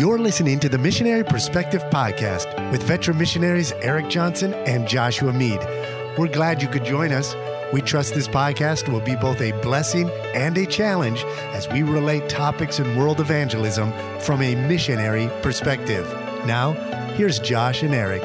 You're listening to the Missionary Perspective Podcast with veteran missionaries Erik Johnson and Joshua Mead. We're glad you could join us. We trust this podcast will be both a blessing and a challenge as we relate topics in world evangelism from a missionary perspective. Now, here's Josh and Erik.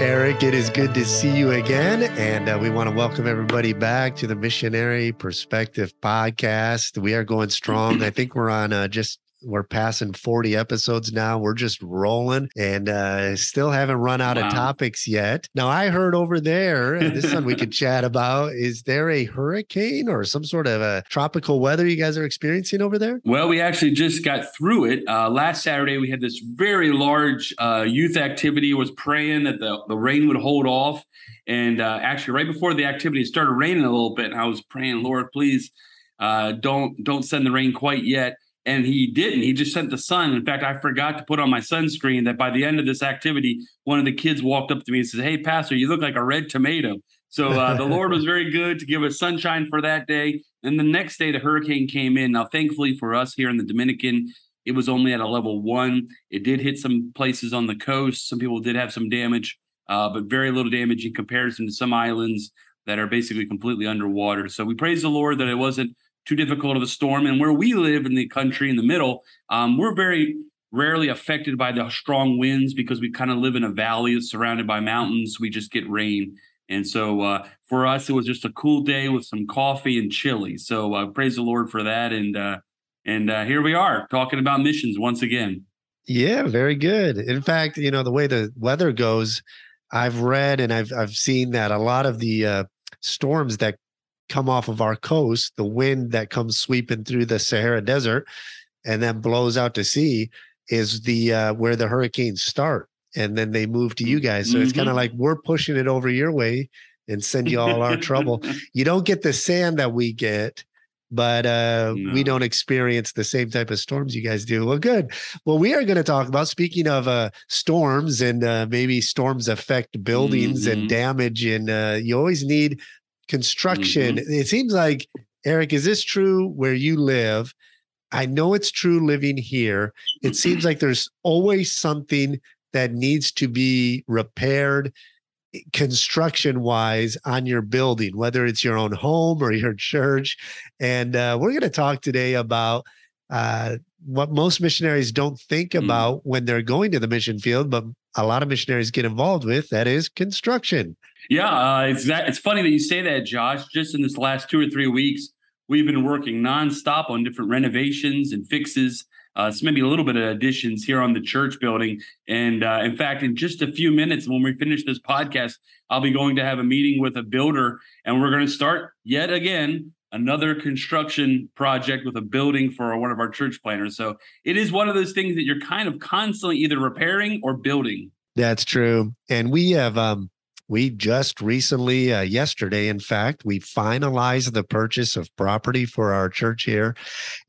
Erik, it is good to see you again. And uh, we want to welcome everybody back to the Missionary Perspective Podcast. We are going strong. I think we're on uh, just we're passing 40 episodes now. We're just rolling and uh, still haven't run out wow. of topics yet. Now, I heard over there, this is something we could chat about. Is there a hurricane or some sort of a tropical weather you guys are experiencing over there? Well, we actually just got through it. Uh, last Saturday, we had this very large uh, youth activity, was praying that the, the rain would hold off. And uh, actually, right before the activity started raining a little bit, and I was praying, Lord, please uh, don't don't send the rain quite yet and he didn't. He just sent the sun. In fact, I forgot to put on my sunscreen that by the end of this activity, one of the kids walked up to me and said, Hey, Pastor, you look like a red tomato. So uh, the Lord was very good to give us sunshine for that day. And the next day, the hurricane came in. Now, thankfully for us here in the Dominican, it was only at a level one. It did hit some places on the coast. Some people did have some damage, uh, but very little damage in comparison to some islands that are basically completely underwater. So we praise the Lord that it wasn't too difficult of a storm. And where we live in the country in the middle, um, we're very rarely affected by the strong winds because we kind of live in a valley that's surrounded by mountains. We just get rain. And so uh, for us, it was just a cool day with some coffee and chili. So uh, praise the Lord for that. And uh, and uh, here we are talking about missions once again. Yeah, very good. In fact, you know the way the weather goes, I've read and I've I've seen that a lot of the uh, storms that come off of our coast, the wind that comes sweeping through the Sahara Desert and then blows out to sea is the uh, where the hurricanes start, and then they move to you guys. So mm-hmm. it's kind of like we're pushing it over your way and send you all our trouble. You don't get the sand that we get, but uh, no. we don't experience the same type of storms you guys do. Well, good. Well, we are going to talk about speaking of uh, storms and uh, maybe storms affect buildings mm-hmm. and damage, and uh, you always need construction. Mm-hmm. It seems like, Erik, is this true where you live? I know it's true living here. It seems like there's always something that needs to be repaired eh, construction wise on your building, whether it's your own home or your church. And uh, we're going to talk today about uh, what most missionaries don't think mm. about mm. when they're going to the mission field, but a lot of missionaries get involved with that is construction. Yeah, uh, it's that. It's funny that you say that, Josh. Just in this last two or three weeks, we've been working nonstop on different renovations and fixes. Uh, so maybe a little bit of additions here on the church building. And uh, in fact, in just a few minutes, when we finish this podcast, I'll be going to have a meeting with a builder, and we're going to start yet again another construction project with a building for one of our church planners. So it is one of those things that you're kind of constantly either repairing or building. That's true. And we have um we just recently, uh, yesterday, in fact, we finalized the purchase of property for our church here.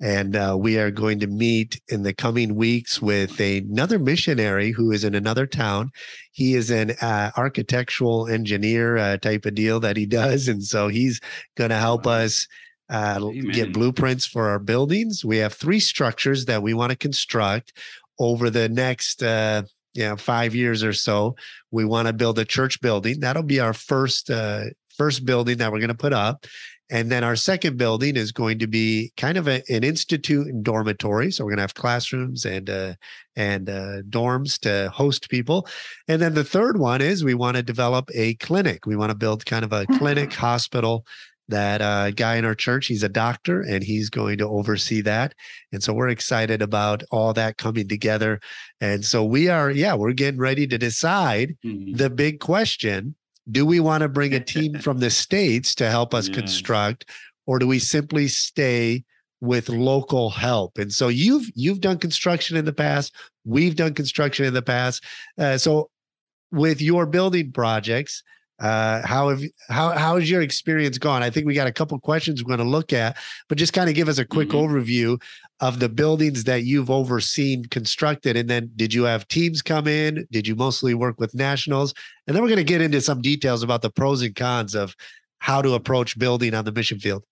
And uh, we are going to meet in the coming weeks with another missionary who is in another town. He is an uh, architectural engineer uh, type of deal that he does. And so he's going to help us. Uh, get blueprints for our buildings. We have three structures that we want to construct over the next uh, you know, five years or so. We want to build a church building. That'll be our first uh, first building that we're going to put up. And then our second building is going to be kind of a, an institute and dormitory. So we're going to have classrooms and uh, and uh, dorms to host people. And then the third one is we want to develop a clinic. We want to build kind of a clinic hospital that uh, guy in our church. He's a doctor and he's going to oversee that. And so we're excited about all that coming together. And so we are, yeah, we're getting ready to decide mm-hmm. the big question do we want to bring a team from the States to help us yes. construct, or do we simply stay? with local help and so you've you've done construction in the past we've done construction in the past uh, so with your building projects uh, how have how how has your experience gone? I think we got a couple questions we're going to look at, but just kind of give us a quick mm-hmm. overview of the buildings that you've overseen constructed, and then did you have teams come in? Did you mostly work with nationals? And then we're going to get into some details about the pros and cons of how to approach building on the mission field.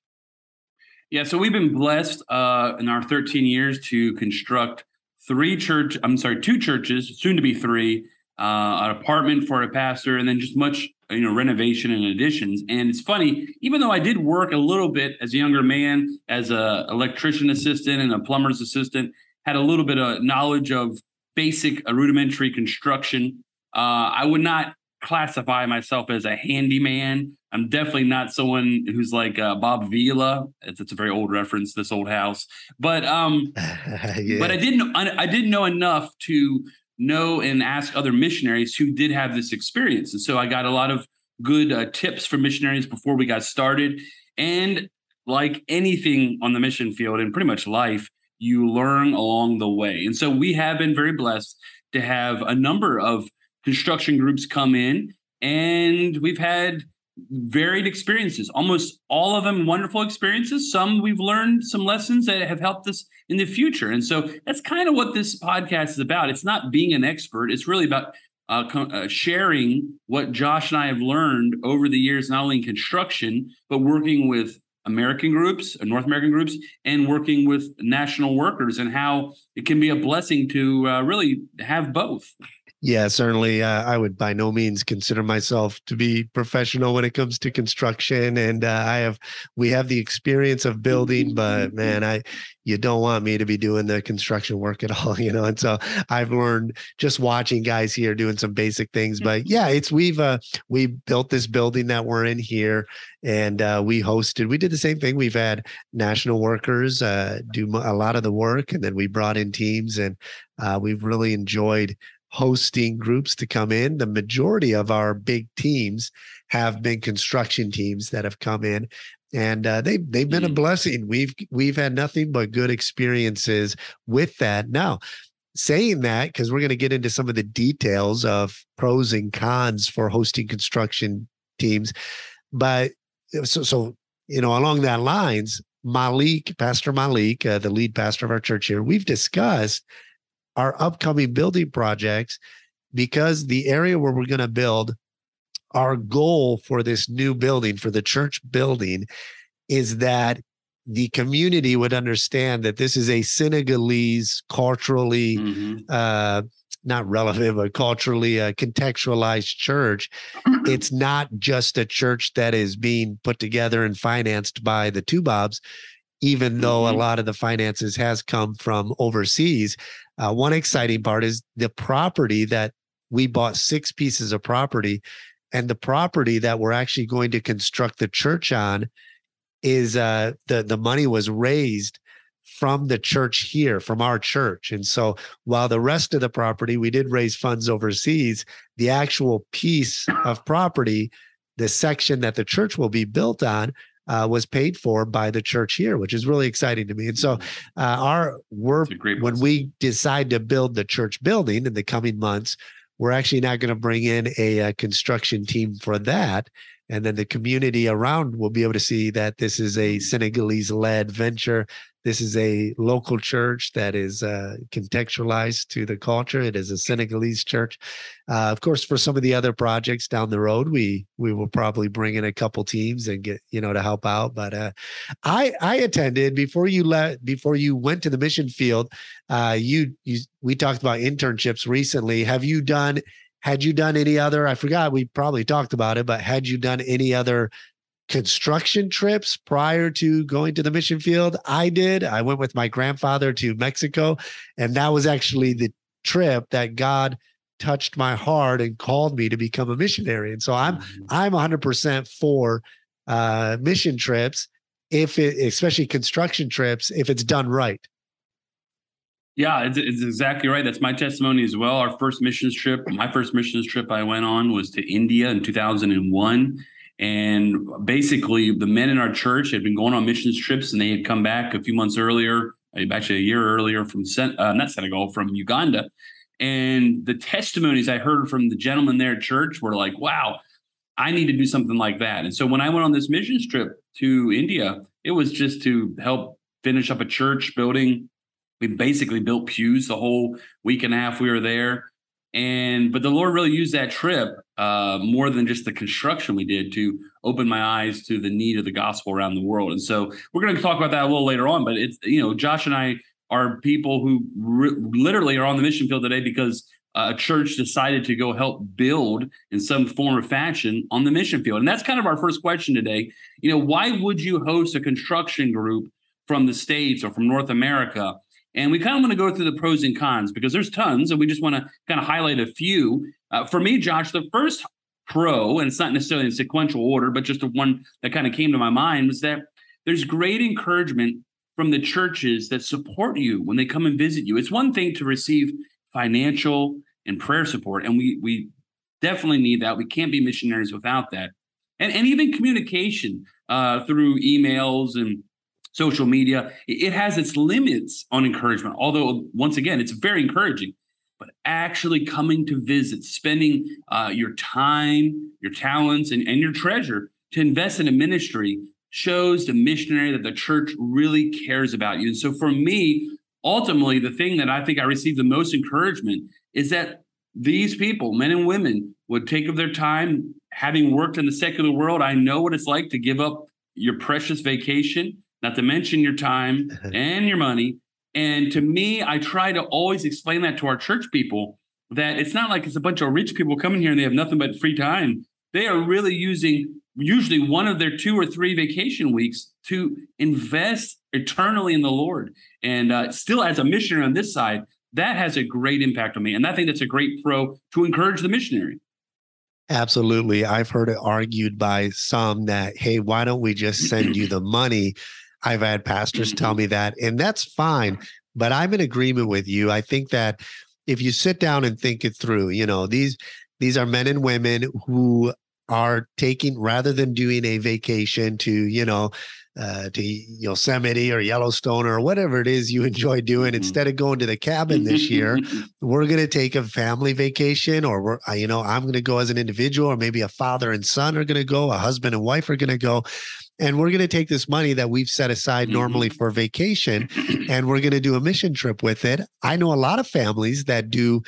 Yeah, so we've been blessed uh, in our 13 years to construct three church. I'm sorry, two churches, soon to be three. Uh, an apartment for a pastor, and then just much you know renovation and additions. And it's funny, even though I did work a little bit as a younger man as a electrician assistant and a plumber's assistant, had a little bit of knowledge of basic uh, rudimentary construction. Uh, I would not classify myself as a handyman. I'm definitely not someone who's like uh, Bob Vila. It's, it's, a very old reference, this old house. But um, yeah. but I didn't I, I didn't know enough to know and ask other missionaries who did have this experience. And so I got a lot of good uh, tips from missionaries before we got started. And like anything on the mission field and pretty much life, you learn along the way. And so we have been very blessed to have a number of construction groups come in and we've had varied experiences almost all of them wonderful experiences. Some we've learned some lessons that have helped us in the future. And so that's kind of what this podcast is about. It's not being an expert. It's really about uh, uh, sharing what josh and i have learned over the years not only in construction but working with American groups, uh, North American groups, and working with national workers, and how it can be a blessing to uh, really have both. Yeah, certainly. Uh, I would by no means consider myself to be professional when it comes to construction, and uh, I have we have the experience of building, but man, I you don't want me to be doing the construction work at all, you know. And so I've learned just watching guys here doing some basic things. But mm-hmm. yeah, it's we've uh, we built this building that we're in here, and uh, we hosted. We did the same thing. We've had national workers uh, do a lot of the work, and then we brought in teams, and uh, we've really enjoyed hosting groups to come in. The majority of our big teams have been construction teams that have come in and uh, they they've been a mm. blessing. We've we've had nothing but good experiences with that. Now, saying that because we're going to get into some of the details of pros and cons for hosting construction teams, but uh, so so you know along that lines, Malik, Pastor Malik, uh, the lead pastor of our church here, we've discussed our upcoming building projects because the area where we're going to build our goal for this new building for the church building is that the community would understand that this is a Senegalese culturally mm-hmm. uh, not relevant but culturally uh, contextualized church it's not just a church that is being put together and financed by the Tubabs even though mm-hmm. a lot of the finances has come from overseas uh, one exciting part is the property that we bought six pieces of property, and the property that we're actually going to construct the church on is uh, the the money was raised from the church here, from our church. And so while the rest of the property we did raise funds overseas, the actual piece of property, the section that the church will be built on, uh, was paid for by the church here, which is really exciting to me. And so, mm-hmm. uh, our work when we decide to build the church building in the coming months, we're actually not going to bring in a, a, construction team for that. And then the community around will be able to see that this is a mm-hmm. Senegalese led venture this is a local church that is uh, contextualized to the culture. It is a Senegalese church. Uh, of course, for some of the other projects down the road, we we will probably bring in a couple teams and get you know to help out. But uh, I I attended before you let before you went to the mission field. Uh, you you we talked about internships recently. Have you done? Had you done any other? I forgot. We probably talked about it, but had you done any other construction trips prior to going to the mission field. I did. I went with my grandfather to Mexico, and that was actually the trip that God touched my heart and called me to become a missionary. And so I'm mm-hmm. I'm 100% for uh, mission trips if it especially construction trips if it's done right. Yeah, it's, it's, exactly right. That's my testimony as well. Our first missions trip, my first missions trip I went on was to India in 2001 and basically, the men in our church had been going on missions trips, and they had come back a few months earlier, actually a year earlier from uh, not Senegal, from Uganda. And the testimonies I heard from the gentlemen there at church were like, "Wow, I need to do something like that." And so when I went on this missions trip to India, it was just to help finish up a church building. We basically built pews the whole week and a half we were there and but the lord really used that trip uh, more than just the construction we did to open my eyes to the need of the gospel around the world and so we're going to talk about that a little later on but it's you know josh and i are people who re- literally are on the mission field today because a church decided to go help build in some form or fashion on the mission field. And that's kind of our first question today. You know, why would you host a construction group from the States or from North America? And we kind of want to go through the pros and cons because there's tons, and we just want to kind of highlight a few. Uh, for me, Josh, the first pro, and it's not necessarily in sequential order, but just the one that kind of came to my mind was that there's great encouragement from the churches that support you when they come and visit you. It's one thing to receive financial and prayer support, and we we definitely need that. We can't be missionaries without that, and and even communication uh, through emails and social media. It has its limits on encouragement. Although once again, it's very encouraging. But actually coming to visit, spending uh, your time, your talents, and, and your treasure to invest in a ministry shows the missionary that the church really cares about you. And so for me, ultimately, the thing that I think I received the most encouragement is that these people, men and women, would take of their time, having worked in the secular world. I know what it's like to give up your precious vacation, not to mention your time and your money. And to me, I try to always explain that to our church people that it's not like it's a bunch of rich people coming here and they have nothing but free time. They are really using usually one of their two or three vacation weeks to invest eternally in the Lord. And uh, still, as a missionary on this side, that has a great impact on me. And I think that's a great pro to encourage the missionary. Absolutely. I've heard it argued by some that, hey, why don't we just send you the money? I've had pastors tell mm-hmm. me that, and that's fine. But I'm in agreement with you. I think that if you sit down and think it through, you know, these these are men and women who are taking rather than doing a vacation to you know uh, to Yosemite or Yellowstone or whatever it is you enjoy doing. Mm-hmm. Instead of going to the cabin this year, we're going to take a family vacation, or we're, you know, I'm going to go as an individual, or maybe a father and son are going to go, a husband and wife are going to go. And we're going to take this money that we've set aside normally mm-hmm. for vacation and we're going to do a mission trip with it. I know a lot of families that do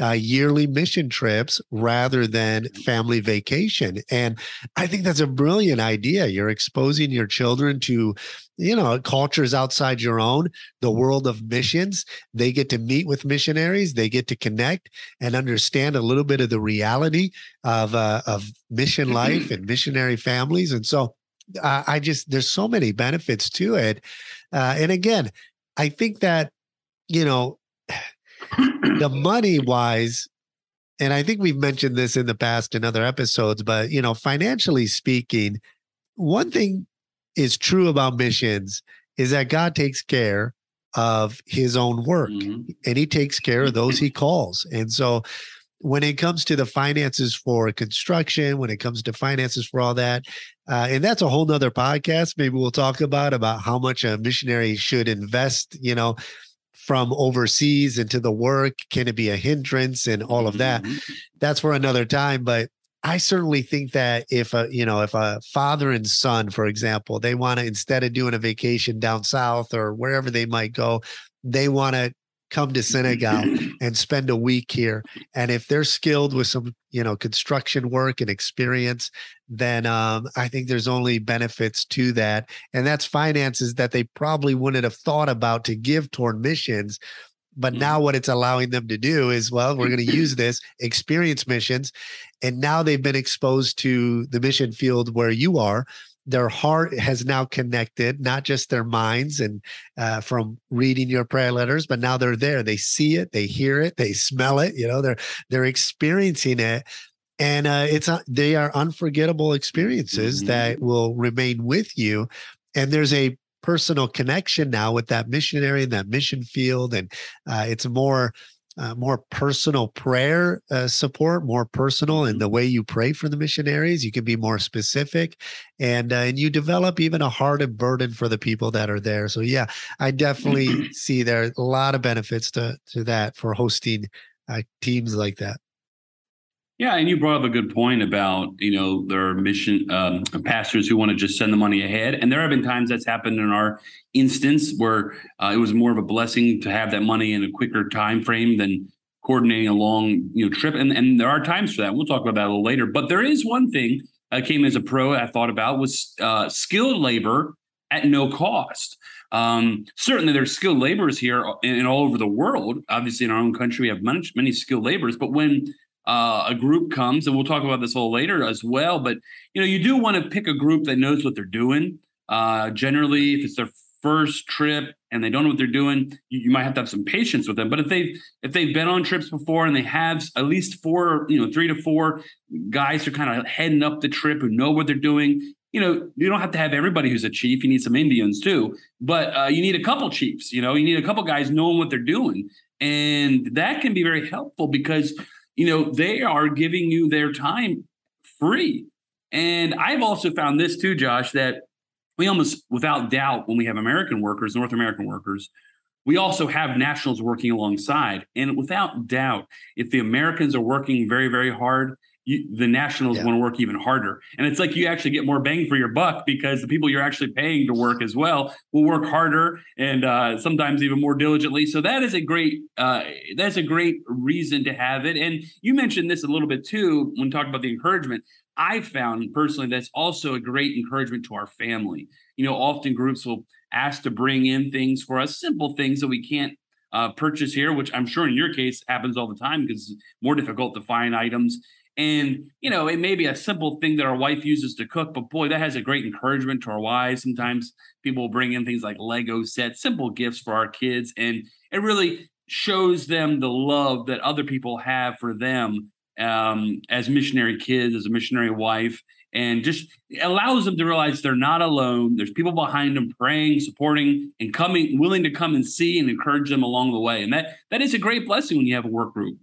uh, yearly mission trips rather than family vacation. And I think that's a brilliant idea. You're exposing your children to, you know, cultures outside your own, the world of missions. They get to meet with missionaries, they get to connect and understand a little bit of the reality of, uh, of mission life and missionary families. And so uh, I just, there's so many benefits to it. Uh, and again, I think that, you know, the money wise, and I think we've mentioned this in the past in other episodes, but you know, financially speaking, one thing is true about missions is that God takes care of his own work mm-hmm. and he takes care of those he calls. And so when it comes to the finances for construction, when it comes to finances for all that, uh, and that's a whole nother podcast. Maybe we'll talk about about how much a missionary should invest, you know, from overseas into the work? Can it be a hindrance and all of that? Mm-hmm. That's for another time. But I certainly think that if a you know if a father and son, for example, they want to instead of doing a vacation down south or wherever they might go, they want to come to Senegal and spend a week here. And if they're skilled with some, you know, construction work and experience, then um, I think there's only benefits to that. And that's finances that they probably wouldn't have thought about to give toward missions. But mm-hmm. now what it's allowing them to do is, well, we're going to use this experience missions. And now they've been exposed to the mission field where you are their heart has now connected, not just their minds and uh, from reading your prayer letters, but now they're there. They see it, they hear it, they smell it. You know, they're they're experiencing it, and uh, it's uh, they are unforgettable experiences mm-hmm. that will remain with you. And there's a personal connection now with that missionary and that mission field, and uh, it's more uh, more personal prayer uh, support, more personal in the way you pray for the missionaries. You can be more specific, and uh, and you develop even a heart and burden for the people that are there. So yeah, I definitely see there are a lot of benefits to to that for hosting uh, teams like that. Yeah, and you brought up a good point about you know there are mission um, pastors who want to just send the money ahead, and there have been times that's happened in our instance where uh, it was more of a blessing to have that money in a quicker time frame than coordinating a long you know trip, and and there are times for that. We'll talk about that a little later. But there is one thing I came as a pro I thought about was uh, skilled labor at no cost. Um, certainly, there's skilled laborers here and all over the world. Obviously, in our own country, we have many, many skilled laborers. But when uh, a group comes, and we'll talk about this a little later as well. But you know, you do want to pick a group that knows what they're doing. Uh, generally, if it's their first trip and they don't know what they're doing, you, you, might have to have some patience with them. But if they've if they've been on trips before and they have at least four, you know, three to four guys who are kind of heading up the trip who know what they're doing, you know, you don't have to have everybody who's a chief. You need some Indians too, but uh, you need a couple chiefs. You know, you need a couple guys knowing what they're doing, and that can be very helpful because you know they are giving you their time free. And I've also found this too, Josh, that we almost without doubt when we have American workers, North American workers, we also have nationals working alongside. And without doubt, if the Americans are working very, very hard, you, the nationals yeah. want to work even harder. And it's like you actually get more bang for your buck because the people you're actually paying to work as well will work harder and uh, sometimes even more diligently. So that is a great uh, that's a great reason to have it. And you mentioned this a little bit too when talking about the encouragement. I found personally that's also a great encouragement to our family. You know, often groups will ask to bring in things for us, simple things that we can't uh, purchase here, which I'm sure in your case happens all the time because it's more difficult to find items. And, you know, it may be a simple thing that our wife uses to cook, but boy, that has a great encouragement to our wives. Sometimes people bring in things like Lego sets, simple gifts for our kids. And it really shows them the love that other people have for them um, as missionary kids, as a missionary wife, and just allows them to realize they're not alone. There's people behind them praying, supporting, and coming, willing to come and see and encourage them along the way. And that that is a great blessing when you have a work group.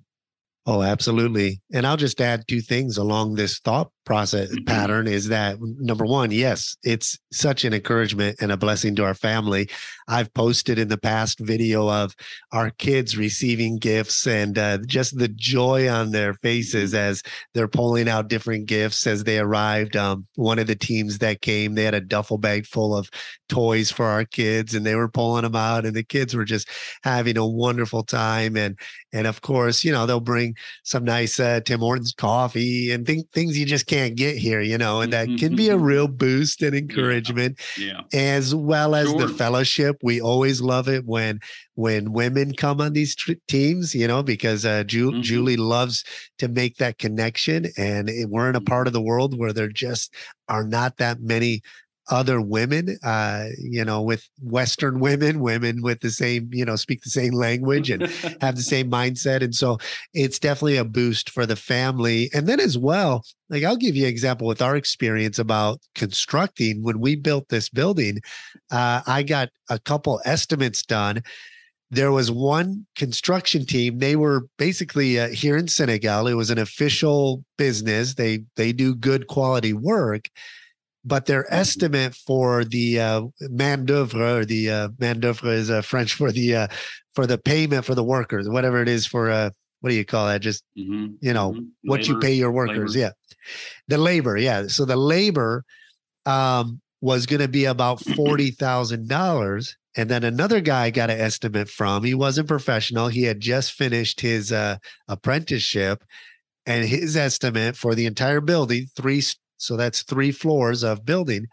Oh, absolutely. And I'll just add two things along this thought process mm-hmm. pattern is that number one, yes, it's such an encouragement and a blessing to our family. I've posted in the past video of our kids receiving gifts and uh, just the joy on their faces mm-hmm. as they're pulling out different gifts as they arrived. Um, one of the teams that came, they had a duffel bag full of toys for our kids and they were pulling them out and the kids were just having a wonderful time. And, and of course, you know, they'll bring some nice uh, Tim Hortons coffee and th- things you just can't get here, you know, and that can be a mm-hmm. real boost and encouragement. Yeah. yeah. As well as sure. the fellowship. We always love it when when women come on these tr- teams, you know, because uh, Ju- mm-hmm. Julie loves to make that connection. And we're in a mm-hmm. part of the world where there just are not that many other women, uh, you know, with Western women, women with the same, you know, speak the same language and have the same mindset. And so it's definitely a boost for the family. And then as well, like I'll give you an example with our experience about constructing. When we built this building, uh, I got a couple estimates done. There was one construction team. They were basically uh, here in Senegal. It was an official business. They they do good quality work but their estimate for the uh, main d'oeuvre or the uh, main d'oeuvre is uh, French for the uh, for the payment for the workers, whatever it is for uh, what do you call that? Just mm-hmm. you know mm-hmm. what labor, you pay your workers, labor. yeah, the labor, yeah. So the labor um, was going to be about forty thousand dollars. And then another guy got an estimate from. He wasn't professional. He had just finished his uh, apprenticeship, and his estimate for the entire building, three so that's three floors of building.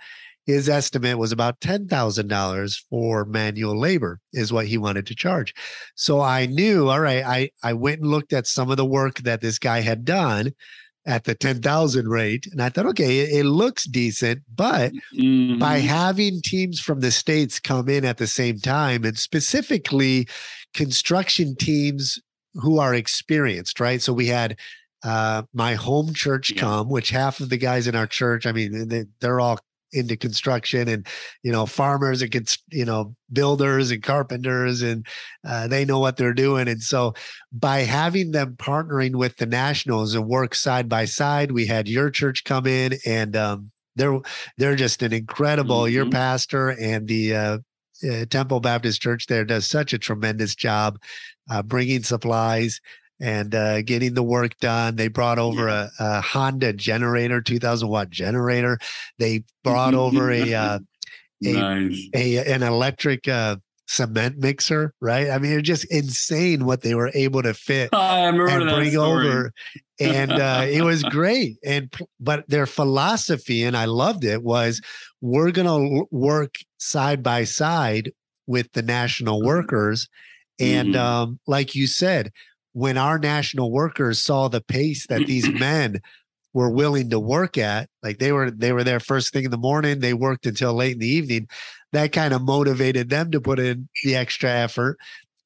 His estimate was about $10,000 for manual labor, is what he wanted to charge. So I knew, all right, I, I went and looked at some of the work that this guy had done at the 10,000 rate. And I thought, okay, it, it looks decent. But mm-hmm. by having teams from the States come in at the same time, and specifically construction teams who are experienced, right? So we had uh, my home church yeah. come, which half of the guys in our church, I mean, they, they're all into construction and you know farmers and you know builders and carpenters and uh, they know what they're doing and so by having them partnering with the nationals and work side by side we had your church come in and um, they're they're just an incredible mm-hmm. your pastor and the uh, uh, Temple Baptist Church there does such a tremendous job uh, bringing supplies and uh, getting the work done. They brought over yeah. a, a, Honda generator, 2000 watt generator. They brought over a, uh, a, nice. a, an electric uh, cement mixer, right? I mean, it's just insane what they were able to fit and bring over. And uh, it was great. And but their philosophy, and I loved it, was we're gonna work side by side with the national mm-hmm. workers. And mm-hmm. um, like you said, when our national workers saw the pace that these men were willing to work at like they were they were there first thing in the morning they worked until late in the evening that kind of motivated them to put in the extra effort.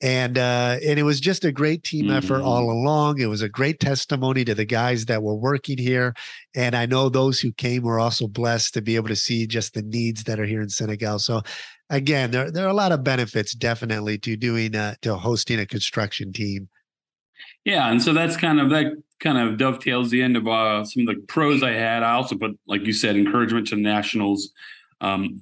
And uh and it was just a great team mm-hmm. effort all along. It was a great testimony to the guys that were working here. And i know those who came were also blessed to be able to see just the needs that are here in senegal. So again there, there are a lot of benefits definitely to doing uh to hosting a construction team yeah, and so that's kind of that kind of dovetails the end of uh, some of the pros I had. I also put, like you said, encouragement to nationals. Um,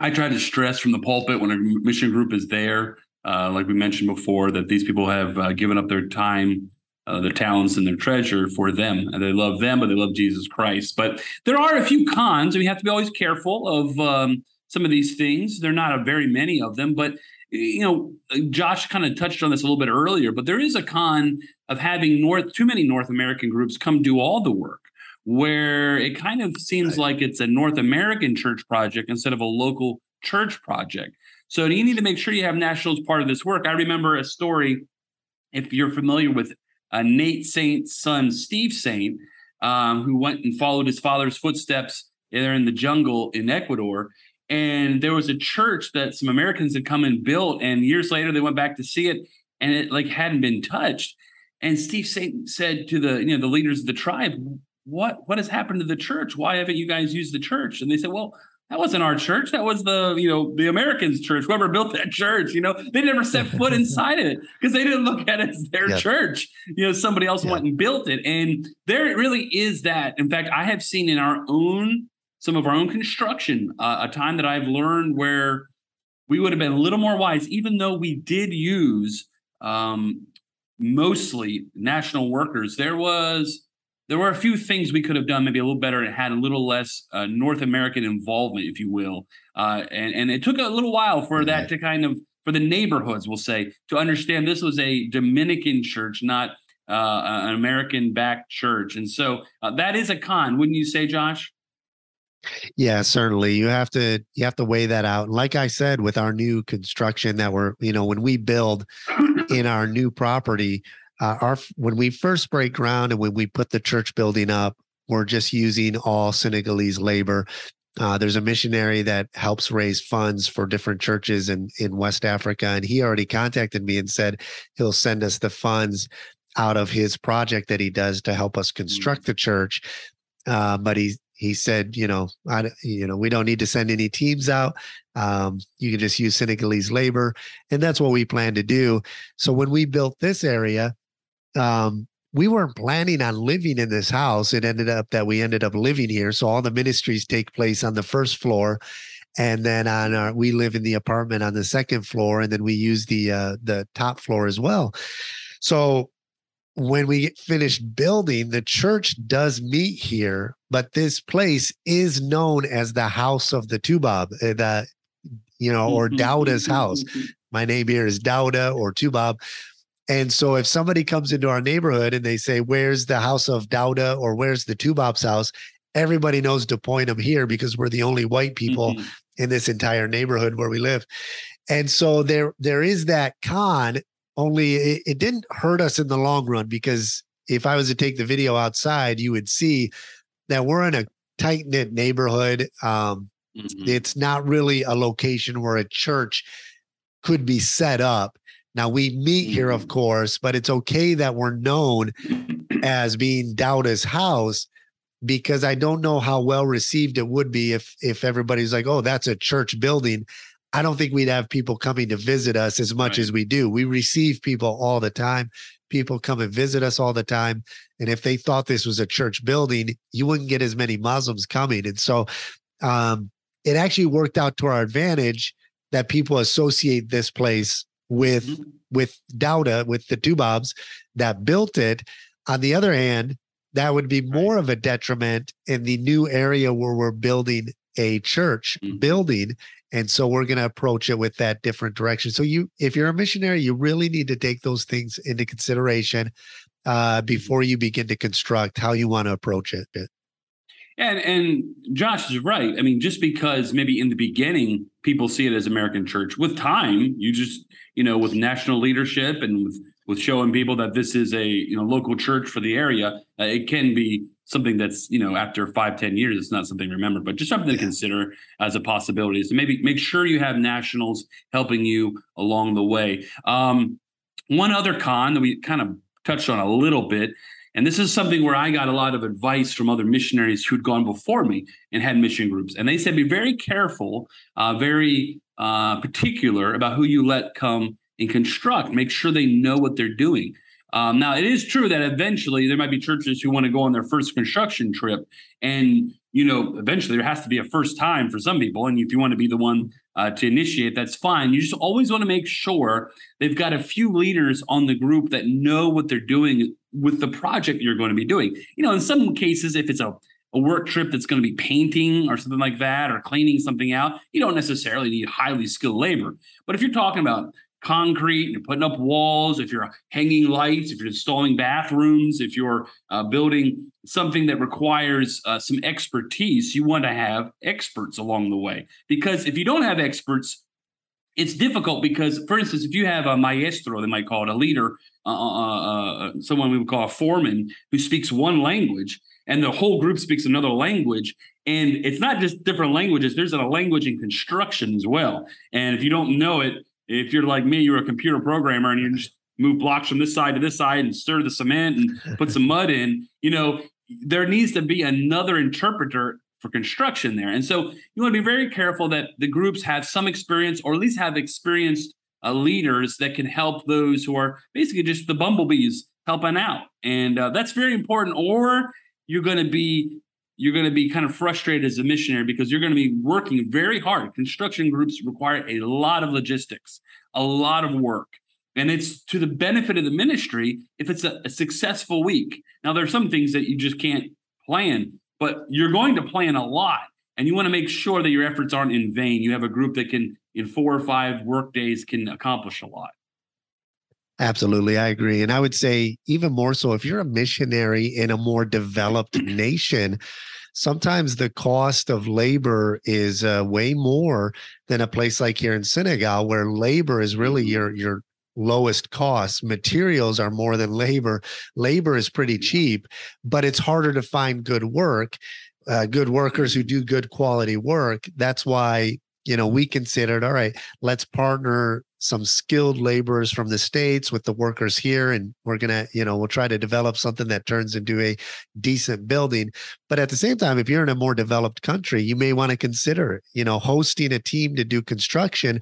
I try to stress from the pulpit when a mission group is there, uh, like we mentioned before, that these people have uh, given up their time, uh, their talents, and their treasure for them, and they love them, but they love Jesus Christ. But there are a few cons, and we have to be always careful of um, some of these things. There are not a very many of them, but you know, Josh kind of touched on this a little bit earlier, but there is a con of having North too many North American groups come do all the work, where it kind of seems right. like it's a North American church project instead of a local church project. So you need to make sure you have nationals part of this work. I remember a story, if you're familiar with uh, Nate Saint's son, Steve Saint, um, who went and followed his father's footsteps there in the jungle in Ecuador and there was a church that some Americans had come and built, and years later they went back to see it, and it like hadn't been touched. And Steve Saint said to the you know the leaders of the tribe, "What what has happened to the church? Why haven't you guys used the church?" And they said, "Well." That wasn't our church. That was the, you know, the Americans' church. Whoever built that church, you know, they never set foot inside of it because they didn't look at it as their yeah. church. You know, somebody else yeah. went and built it. And there really is that. In fact, I have seen in our own some of our own construction, uh, a time that I've learned where we would have been a little more wise, even though we did use um, mostly national workers. There was there were a few things we could have done maybe a little better and had a little less uh, North American involvement, if you will. Uh, and and it took a little while for that to kind of for the neighborhoods, we'll say, to understand this was a Dominican church, not uh, an American backed church. And so uh, that is a con, wouldn't you say, Josh? Yeah, certainly. You have to you have to weigh that out. like I said, with our new construction that we're, you know, when we build in our new property, uh, our when we first break ground and when we put the church building up, we're just using all Senegalese labor. Uh, there's a missionary that helps raise funds for different churches in in West Africa, and he already contacted me and said he'll send us the funds out of his project that he does to help us mm. construct the church. Uh, but he he said, you know, I, you know, we don't need to send any teams out. Um, you can just use Senegalese labor, and that's what we plan to do. So when we built this area, um, we weren't planning on living in this house. It ended up that we ended up living here. So all the ministries take place on the first floor, and then on our we live in the apartment on the second floor, and then we use the uh, the top floor as well. So when we finish building, the church does meet here, but this place is known as the house of the Tubab, uh, the you know, or mm-hmm, Dauda's house. Mm-hmm. My name here is Dauda or Tubab. And so if somebody comes into our neighborhood and they say, Where's the house of Dauda or where's the Tubab's house? Everybody knows to point them here because we're the only white people mm-hmm. in this entire neighborhood where we live. And so there there is that con only it, it didn't hurt us in the long run because if I was to take the video outside, you would see that we're in a tight knit neighborhood. Um, mm-hmm. It's not really a location where a church could be set up. Now we meet here, of mm-hmm. course, but it's okay that we're known as being Dauda's house because I don't know how well received it would be if if everybody's like, oh, that's a church building. I don't think we'd have people coming to visit us as much right. as we do. We receive people all the time. People come and visit us all the time. And if they thought this was a church building, you wouldn't get as many Muslims coming. And so um, it actually worked out to our advantage that people associate this place with mm-hmm. with Dauda, with the Tubabs that built it. On the other hand, that would be more of a detriment in the new area where we're building a church mm-hmm. building And so we're going to approach it with that different direction. So you, if you're a missionary, you really need to take those things into consideration uh, before you begin to construct how you want to approach it. And and Josh is right. I mean, just because maybe in the beginning people see it as American church, with time, you just you know, with national leadership and with with showing people that this is a you know local church for the area, uh, it can be something that's you know after five ten years, it's not something to remember, but just something to consider as a possibility. So maybe make sure you have nationals helping you along the way. Um, one other con that we kind of touched on a little bit and this is something where I got a lot of advice from other missionaries who'd gone before me and had mission groups. And they said, be very careful, uh, very uh, particular about who you let come and construct. Make sure they know what they're doing. Um, now, it is true that eventually there might be churches who want to go on their first construction trip. And, you know, eventually there has to be a first time for some people. And if you want to be the one uh, to initiate, that's fine. You just always want to make sure they've got a few leaders on the group that know what they're doing with the project you're going to be doing. You know, in some cases, if it's a a work trip that's going to be painting or something like that, or cleaning something out, you don't necessarily need highly skilled labor. But if you're talking about concrete, you're putting up walls, if you're hanging lights, if you're installing bathrooms, if you're uh, building something that requires uh, some expertise, you want to have experts along the way. Because if you don't have experts, it's difficult because, for instance, if you have a maestro, they might call it a leader uh, uh, uh, someone we would call a foreman who speaks one language and the whole group speaks another language. And it's not just different languages, there's a language in construction as well. And if you don't know it, if you're like me, you're a computer programmer and you just move blocks from this side to this side and stir the cement and put some mud in, you know, there needs to be another interpreter for construction there. And so you want to be very careful that the groups have some experience or at least have experienced uh, leaders that can help those who are basically just the bumblebees helping out, and uh, that's very important. Or you're going to be you're going to be kind of frustrated as a missionary because you're going to be working very hard. Construction groups require a lot of logistics, a lot of work. And it's to the benefit of the ministry if it's a, a successful week. Now, there are some things that you just can't plan, but you're going to plan a lot. And you want to make sure that your efforts aren't in vain. You have a group that can in four or five work days can accomplish a lot. Absolutely, I agree. And I would say, even more so, if you're a missionary in a more developed nation, sometimes the cost of labor is uh, way more than a place like here in Senegal, where labor is really mm-hmm. your your lowest cost. Materials are more than labor. Labor is pretty cheap, but it's harder to find good work. Uh, good workers who do good quality work. That's why you know, we considered, all right, let's partner some skilled laborers from the states with the workers here and we're going to you know we'll try to develop something that turns into a decent building. But at the same time if you're in a more developed country you may want to consider you know hosting a team to do construction.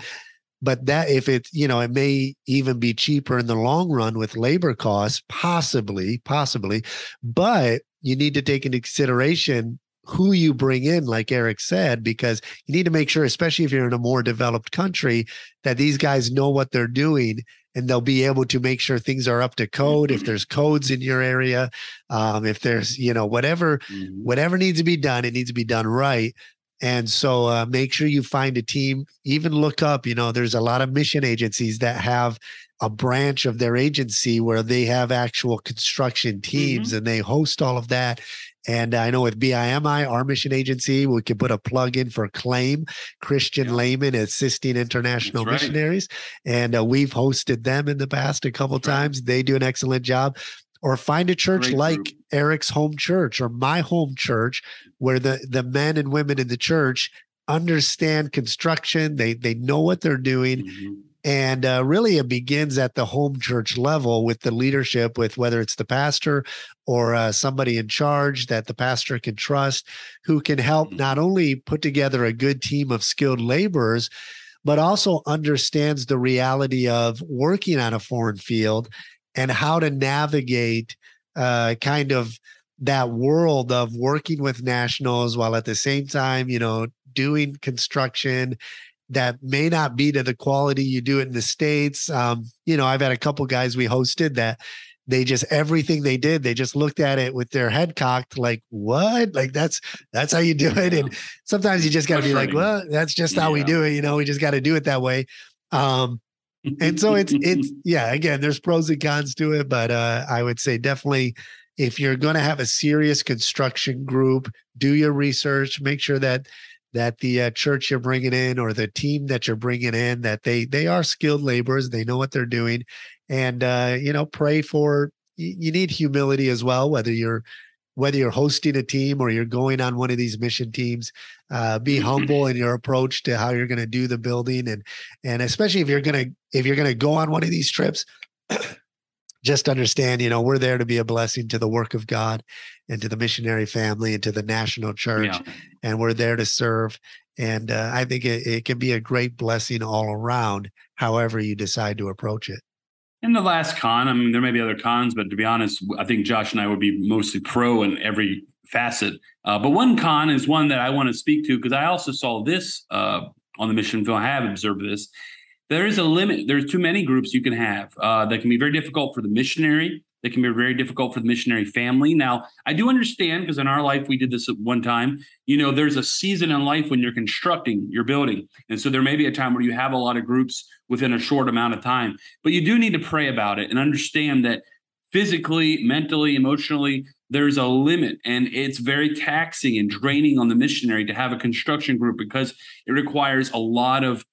But that if it you know it may even be cheaper in the long run with labor costs possibly possibly. But you need to take into consideration who you bring in, like Erik said, because you need to make sure, especially if you're in a more developed country, that these guys know what they're doing and they'll be able to make sure things are up to code. If there's codes in your area, um, if there's, you know, whatever, mm-hmm. whatever needs to be done, it needs to be done right. And so uh, make sure you find a team, even look up, you know, there's a lot of mission agencies that have a branch of their agency where they have actual construction teams mm-hmm. and they host all of that and I know with BIMI, our mission agency, we can put a plug in for CLAIM, Christian yeah. Layman Assisting International That's Missionaries. Right. And uh, we've hosted them in the past a couple That's times. Right. They do an excellent job. Or find a church Great like group. Erik's home church or my home church, where the, the men and women in the church understand construction. They they know what they're doing. Mm-hmm and uh, really, it begins at the home church level with the leadership, with whether it's the pastor or uh, somebody in charge that the pastor can trust, who can help mm-hmm. not only put together a good team of skilled laborers, but also understands the reality of working on a foreign field and how to navigate uh, kind of that world of working with nationals while at the same time, you know, doing construction that may not be to the quality you do it in the states. Um, you know, I've had a couple guys we hosted that they just everything they did, they just looked at it with their head cocked, like what? Like that's that's how you do it. Yeah. And sometimes you just got to be like, well, that's just how yeah. we do it. You know, we just got to do it that way. Um, and so it's it's yeah. Again, there's pros and cons to it, but uh, I would say definitely if you're going to have a serious construction group, do your research. Make sure that that the uh, church you're bringing in or the team that you're bringing in that they they are skilled laborers they know what they're doing and uh, you know pray for you need humility as well whether you're whether you're hosting a team or you're going on one of these mission teams uh, be humble in your approach to how you're going to do the building and and especially if you're going to if you're going to go on one of these trips just understand you know we're there to be a blessing to the work of god and to the missionary family and to the national church yeah. and we're there to serve and uh, i think it, it can be a great blessing all around however you decide to approach it and the last con, I mean, there may be other cons, but to be honest, I think Josh and I would be mostly pro in every facet. Uh, but one con is one that I want to speak to because I also saw this uh, on the mission field. I have observed this. There is a limit. There's too many groups you can have uh, that can be very difficult for the missionary that can be very difficult for the missionary family. Now, I do understand because in our life we did this at one time. You know, there's a season in life when you're constructing your building. And so there may be a time where you have a lot of groups within a short amount of time. But you do need to pray about it and understand that physically, mentally, emotionally, there's a limit and it's very taxing and draining on the missionary to have a construction group because it requires a lot of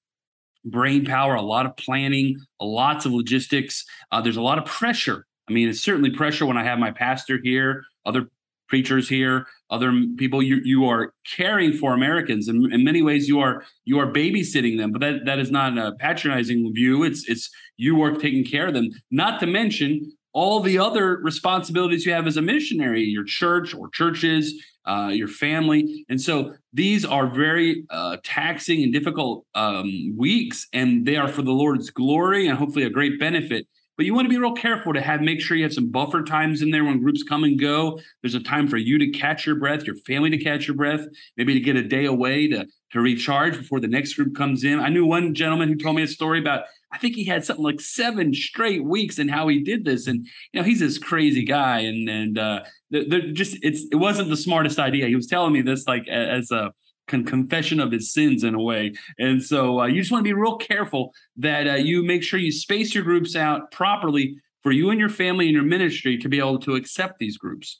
brain power, a lot of planning, lots of logistics. Uh, there's a lot of pressure I mean, it's certainly pressure when I have my pastor here, other preachers here, other people. You you are caring for Americans, and in many ways, you are you are babysitting them. But that that is not a patronizing view. It's it's you are taking care of them. Not to mention all the other responsibilities you have as a missionary, your church or churches, uh, your family. And so these are very uh, taxing and difficult um, weeks, and they are for the Lord's glory and hopefully a great benefit. But you want to be real careful to have make sure you have some buffer times in there when groups come and go. There's a time for you to catch your breath, your family to catch your breath, maybe to get a day away to to recharge before the next group comes in. I knew one gentleman who told me a story about I think he had something like seven straight weeks and how he did this. And you know, he's this crazy guy, and and uh, they're just it's it wasn't the smartest idea. He was telling me this like as a con- confession of his sins in a way. And so uh, you just want to be real careful that uh, you make sure you space your groups out properly for you and your family and your ministry to be able to accept these groups.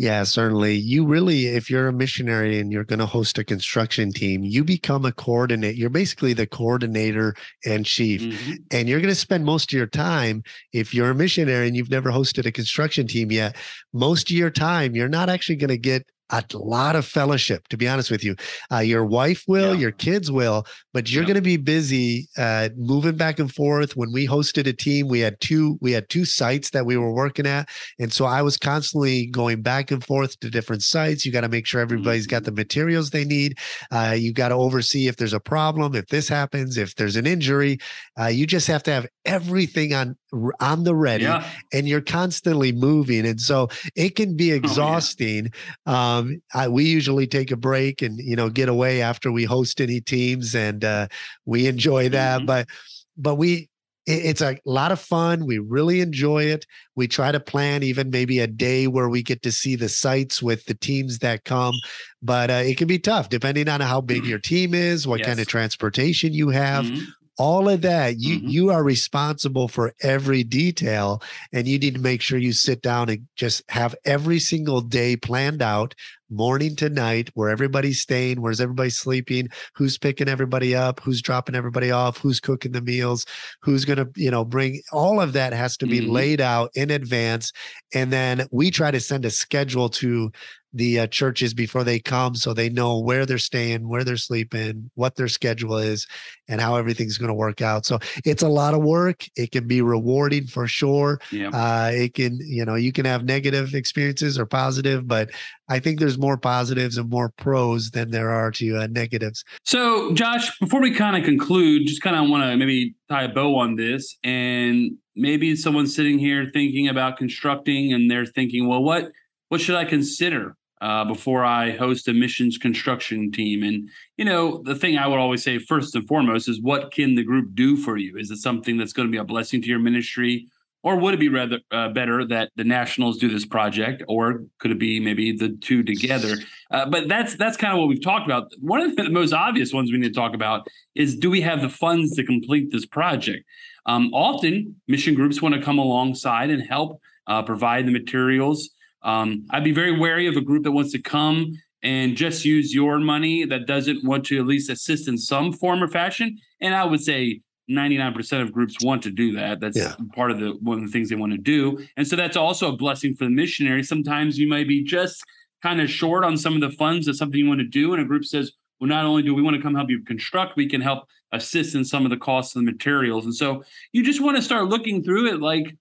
Yeah, certainly. You really, if you're a missionary and you're going to host a construction team, you become a coordinator. You're basically the coordinator and chief. Mm-hmm. And you're going to spend most of your time, if you're a missionary and you've never hosted a construction team yet, most of your time, you're not actually going to get a lot of fellowship to be honest with you uh, your wife will yeah. your kids will but you're yeah. going to be busy uh, moving back and forth when we hosted a team we had two we had two sites that we were working at and so i was constantly going back and forth to different sites you got to make sure everybody's got the mm-hmm. materials they need uh, you got to oversee if there's a problem if this happens if there's an injury uh, you just have to have everything on on the ready yeah. and you're constantly moving and so it can be exhausting oh, um, I, we usually take a break and you know get away after we host any teams and uh, we enjoy that mm-hmm. but but we it, it's a lot of fun we really enjoy it we try to plan even maybe a day where we get to see the sites with the teams that come but uh, it can be tough depending on how big your team is what yes. kind of transportation you have mm-hmm all of that you mm-hmm. you are responsible for every detail and you need to make sure you sit down and just have every single day planned out morning to night where everybody's staying where's everybody sleeping who's picking everybody up who's dropping everybody off who's cooking the meals who's going to you know bring all of that has to be mm-hmm. laid out in advance and then we try to send a schedule to the uh, churches before they come so they know where they're staying where they're sleeping what their schedule is and how everything's going to work out. So it's a lot of work. It can be rewarding for sure. Yeah. uh, it can you know you can have negative experiences or positive but i think there's more positives and more pros than there are to uh, negatives. So josh before we kind of conclude just kind of want to maybe tie a bow on this and maybe someone's sitting here thinking about constructing and they're thinking well what what should I consider uh, before I host a missions construction team. And, you know, the thing I would always say first and foremost is what can the group do for you? Is it something that's going to be a blessing to your ministry? or would it be rather uh, better that the Nationals do this project, or could it be maybe the two together? Uh, but that's that's kind of what we've talked about. One of the most obvious ones we need to talk about is: Do we have the funds to complete this project? Um, often, mission groups want to come alongside and help uh, provide the materials. Um, I'd be very wary of a group that wants to come and just use your money that doesn't want to at least assist in some form or fashion. And I would say 99% of groups want to do that. That's yeah. part of the one of the things they want to do. And so that's also a blessing for the missionary. Sometimes you might be just kind of short on some of the funds of something you want to do. And a group says, well, not only do we want to come help you construct, we can help assist in some of the costs of the materials. And so you just want to start looking through it like,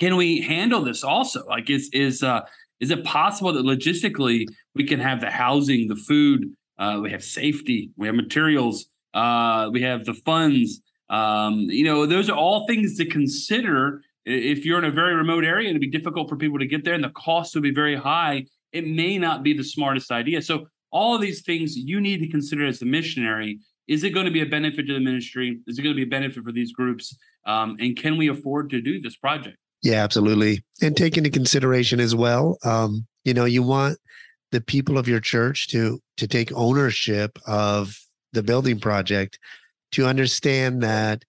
can we handle this also? Like is is uh is it possible that logistically we can have the housing, the food, uh, we have safety, we have materials, uh, we have the funds, um, you know, those are all things to consider. If you're in a very remote area, it'd be difficult for people to get there, and the cost would be very high. It may not be the smartest idea. So, all of these things you need to consider as a missionary. Is it going to be a benefit to the ministry? Is it going to be a benefit for these groups? Um, and can we afford to do this project? Yeah, absolutely. And take into consideration as well, um, you know, you want the people of your church to to take ownership of the building project to understand that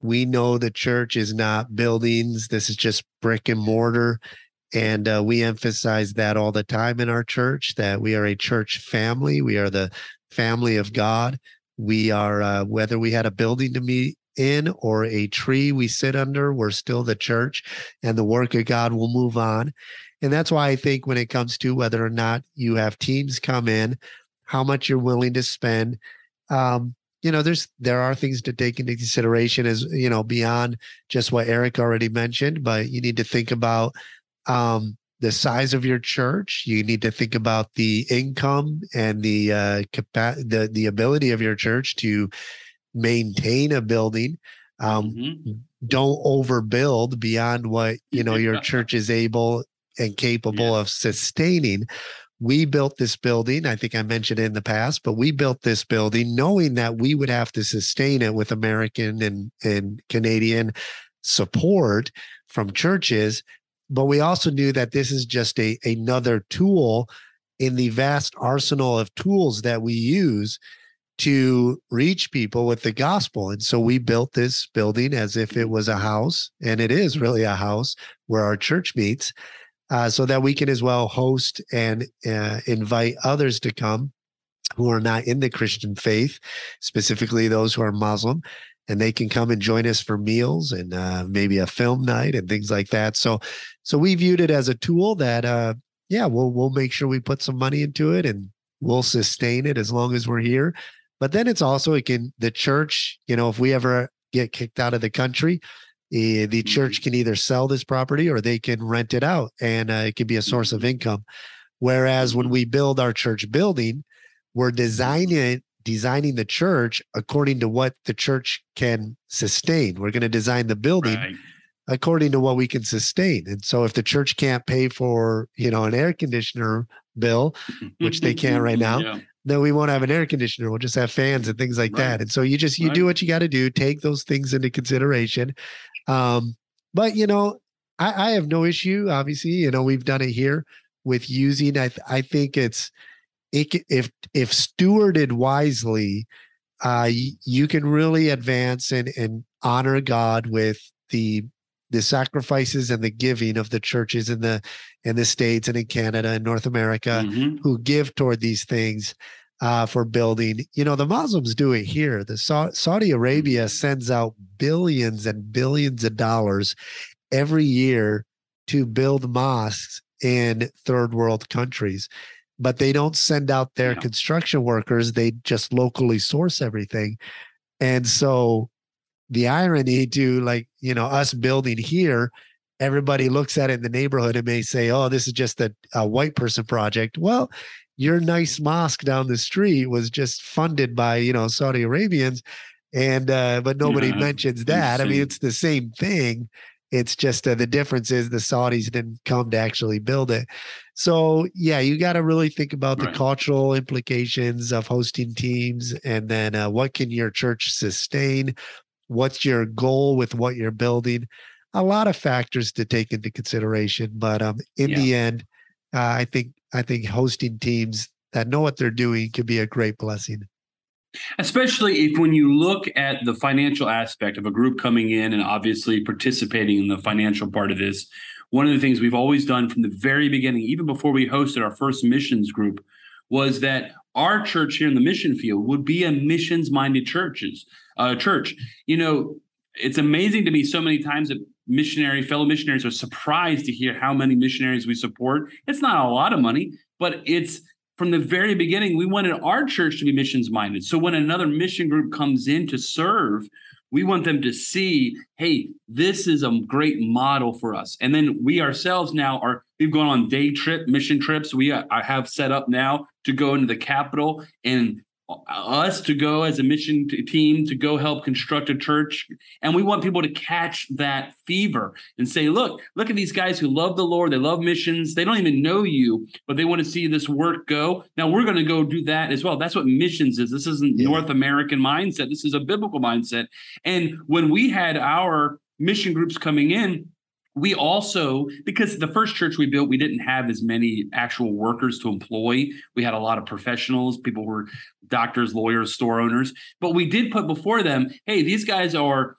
we know the church is not buildings. This is just brick and mortar. And uh, we emphasize that all the time in our church that we are a church family. We are the family of God. We are, uh, whether we had a building to meet in or a tree we sit under, we're still the church and the work of God will move on. And that's why I think when it comes to whether or not you have teams come in, how much you're willing to spend, um, you know there's there are things to take into consideration as you know beyond just what Erik already mentioned but you need to think about um the size of your church you need to think about the income and the uh capa- the the ability of your church to maintain a building um mm-hmm. don't overbuild beyond what you know your church is able and capable of sustaining we built this building. I think I mentioned it in the past, but we built this building knowing that we would have to sustain it with American and, and Canadian support from churches. But we also knew that this is just a another tool in the vast arsenal of tools that we use to reach people with the gospel. And so we built this building as if it was a house, and it is really a house where our church meets uh, so that we can as well host and uh, invite others to come who are not in the Christian faith, specifically those who are Muslim, and they can come and join us for meals and uh, maybe a film night and things like that. So, so we viewed it as a tool that, uh, yeah, we'll we'll make sure we put some money into it and we'll sustain it as long as we're here. But then it's also it can the church, you know, if we ever get kicked out of the country, the mm-hmm. church can either sell this property or they can rent it out and uh, it can be a source of mm-hmm. income whereas when mm-hmm. we build our church building we're designing designing the church according to what the church can sustain we're going to design the building right. according to what we can sustain and so if the church can't pay for you know an air conditioner bill which they can't right now yeah. Then we won't have an air conditioner we'll just have fans and things like right. that and so you just you right. do what you got to do take those things into consideration um, but you know, I, I have no issue. Obviously, you know, we've done it here with using. I I think it's it if if stewarded wisely, uh, you can really advance and and honor God with the the sacrifices and the giving of the churches in the in the states and in Canada and North America mm-hmm. who give toward these things uh, for building. You know, the Muslims do it here. The Sa- Saudi Arabia sends out billions and billions of dollars every year to build mosques in third world countries. But they don't send out their yeah. construction workers, they just locally source everything. And so the irony to like, you know, us building here, everybody looks at it in the neighborhood and may say, oh, this is just a, a white person project. Well, your nice mosque down the street was just funded by you know Saudi Arabians, and uh, but nobody yeah, mentions that. I mean, it's the same thing. It's just uh, the difference is the Saudis didn't come to actually build it. So yeah, you got to really think about right. the cultural implications of hosting teams, and then uh, what can your church sustain? What's your goal with what you're building? a lot of factors to take into consideration. But um, in yeah. the end, uh, I think I think hosting teams that know what they're doing can be a great blessing. Especially if when you look at the financial aspect of a group coming in and obviously participating in the financial part of this, one of the things we've always done from the very beginning, even before we hosted our first missions group, was that our church here in the mission field would be a missions minded churches uh, church. You know, it's amazing to me so many times that missionary fellow missionaries are surprised to hear how many missionaries we support. It's not a lot of money, but it's from the very beginning we wanted our church to be missions minded. So when another mission group comes in to serve, we want them to see, hey, this is a great model for us. And then we ourselves now are we've gone on day trip mission trips. We uh, have set up now to go into the capital and us to go as a mission team to go help construct a church. And we want people to catch that fever and say look look at these guys who love the lord. They love missions. They don't even know you but they want to see this work go. Now we're going to go do that as well. That's what missions is. This isn't yeah. north american mindset. This is a biblical mindset. And when we had our mission groups coming in we also because the first church we built we didn't have as many actual workers to employ. We had a lot of professionals. People were doctors lawyers store owners. But we did put before them hey these guys are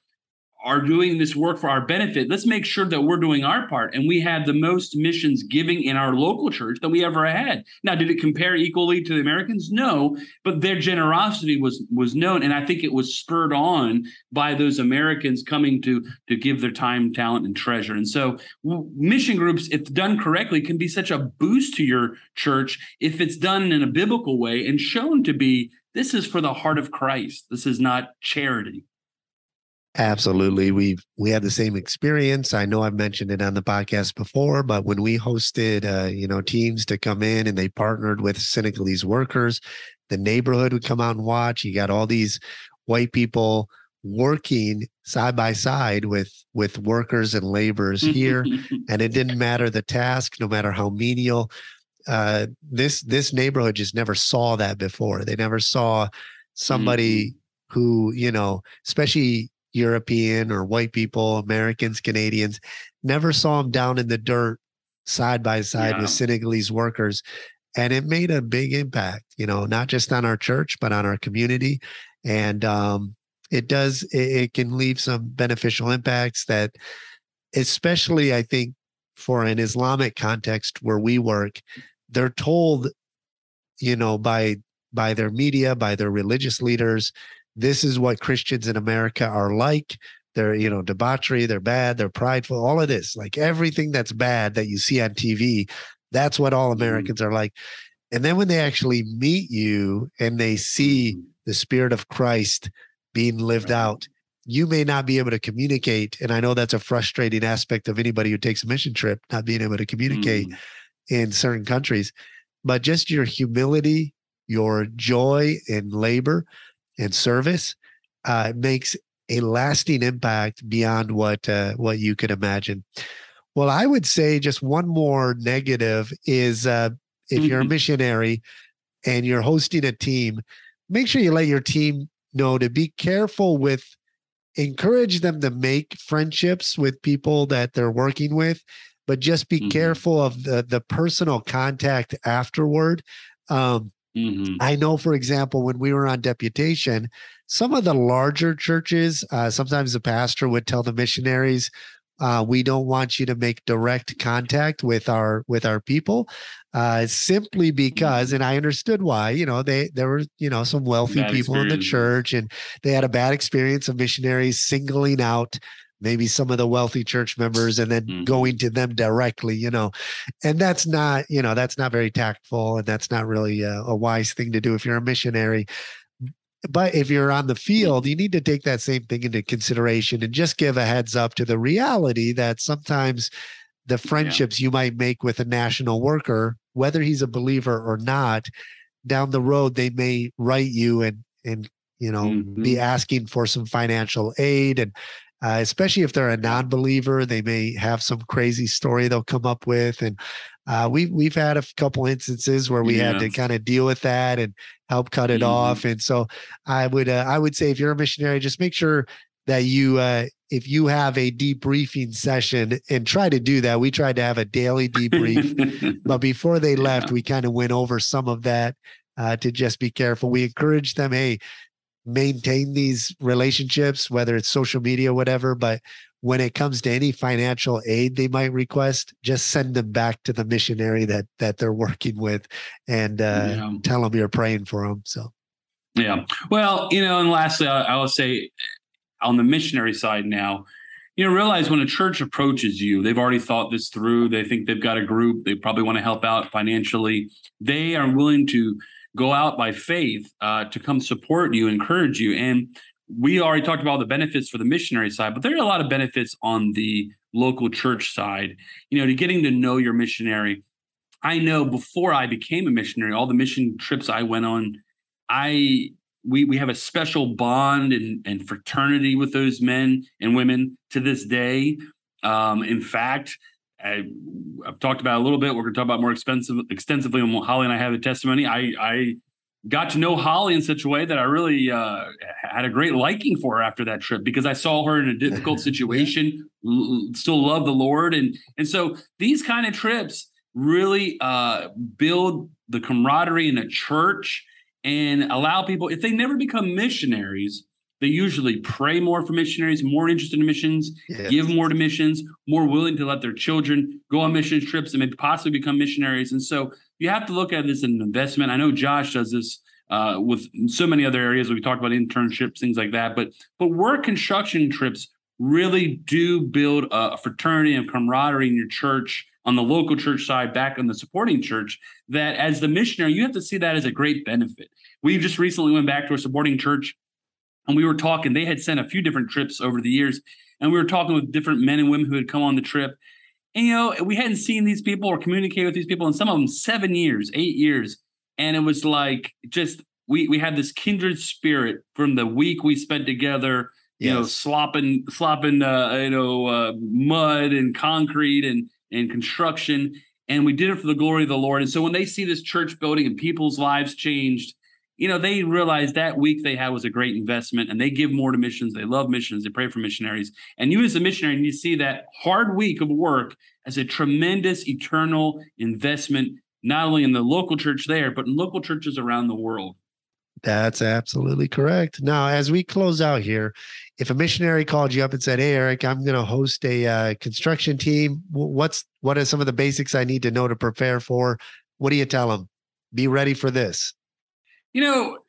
are doing this work for our benefit. Let's make sure that we're doing our part. And we had the most missions giving in our local church that we ever had. Now, did it compare equally to the Americans? No, but their generosity was was known, and I think it was spurred on by those Americans coming to to give their time, talent, and treasure. And so, mission groups, if done correctly, can be such a boost to your church if it's done in a biblical way and shown to be this is for the heart of Christ. This is not charity. Absolutely. We've we had the same experience. I know I've mentioned it on the podcast before, but when we hosted uh, you know, teams to come in and they partnered with Senegalese workers, the neighborhood would come out and watch. You got all these white people working side by side with with workers and laborers here. and it didn't matter the task, no matter how menial. Uh, this this neighborhood just never saw that before. They never saw somebody mm-hmm. who, you know, especially European or white people, Americans, Canadians, never saw them down in the dirt side by side yeah. with Senegalese workers. And it made a big impact, you know, not just on our church, but on our community. And um, it does, it, it can leave some beneficial impacts that, especially, I think, for an Islamic context where we work, they're told, you know, by by their media, by their religious leaders, this is what Christians in America are like. They're, you know, debauchery, they're bad, they're prideful, all of this, like everything that's bad that you see on TV, that's what all mm-hmm. Americans mm. are like. And then when they actually meet you and they see mm-hmm. the spirit of Christ being lived right. out, you may not be able to communicate. And I know that's a frustrating aspect of anybody who takes a mission trip, not being able to communicate mm. in certain countries. But just your humility, your joy in labor, and service uh, makes a lasting impact beyond what uh, what you could imagine. Well, I would say just one more negative is uh, if mm-hmm. you're a mm-hmm. missionary and you're hosting a team, make sure you let your team know to be careful with encourage them to make friendships with people that they're working with but just be mm-hmm. careful of the, the personal contact afterward um, Mm-hmm. I know, for example, when we were on deputation, some of the larger churches, uh, sometimes the pastor would tell the missionaries, uh, "We don't want you to make direct contact with our with our people," uh, simply because, mm-hmm. and I understood why. You know, they there were you know some wealthy bad people in the church, and they had a bad experience of missionaries singling out maybe some of the wealthy church members and then mm-hmm. going to them directly you know and that's not you know that's not very tactful and that's not really a, a wise thing to do if you're a missionary but if you're on the field you need to take that same thing into consideration and just give a heads up to the reality that sometimes the friendships yeah. you might make with a national worker whether he's a believer or not down the road they may write you and and you know mm-hmm. be asking for some financial aid and uh, especially if they're a non-believer. They may have some crazy story they'll come up with, and uh, we've we've had a couple instances where we yeah. had to kind of deal with that and help cut it mm-hmm. off. And so I would uh, I would say if you're a missionary, just make sure that you uh, if you have a debriefing session and try to do that. We tried to have a daily debrief, but before they left, yeah. we kind of went over some of that uh, to just be careful. We encourage them, hey, maintain these relationships, whether it's social media, whatever. But when it comes to any financial aid they might request, just send them back to the missionary that that they're working with, and uh, yeah. tell them you're praying for them. So, yeah. Well, you know, and lastly, I, I will say on the missionary side now, you know, realize when a church approaches you, they've already thought this through. They think they've got a group. They probably want to help out financially. They are willing to go out by faith uh, to come support you, encourage you. And we already talked about the benefits for the missionary side, but there are a lot of benefits on the local church side. You know, to getting to know your missionary. I know before I became a missionary, all the mission trips I went on, I we we have a special bond and, and fraternity with those men and women to this day. Um, in fact, I, have talked about a little bit. We're going to talk about more expensive extensively when Holly and I have a testimony. I, I got to know Holly in such a way that I really uh, had a great liking for her after that trip because I saw her in a difficult situation, l- still love the Lord, and and so these kind of trips really uh, build the camaraderie in a church and allow people if they never become missionaries they usually pray more for missionaries, more interested in missions, yes. give more to missions, more willing to let their children go on mission trips and maybe possibly become missionaries. And so you have to look at this as an investment. I know Josh does this uh, with so many other areas. We talked about internships, things like that. But but work construction trips really do build a fraternity and camaraderie in your church on the local church side, back on the supporting church. That as the missionary, you have to see that as a great benefit. We just recently went back to a supporting church and we were talking they had sent a few different trips over the years and we were talking with different men and women who had come on the trip. And you know we hadn't seen these people or communicated with these people and some of them seven years eight years. And it was like just we we had this kindred spirit from the week we spent together you yes. know slopping slopping uh, you know uh, mud and concrete and and construction. And we did it for the glory of the lord. And so when they see this church building and people's lives changed you know, they realize that week they had was a great investment and they give more to missions. They love missions. They pray for missionaries. And you, as a missionary, you see that hard week of work as a tremendous eternal investment, not only in the local church there, but in local churches around the world. That's absolutely correct. Now, as we close out here, if a missionary called you up and said, "Hey, Erik, I'm going to host a uh, construction team. What's what are some of the basics I need to know to prepare for?" What do you tell them? Be ready for this you know,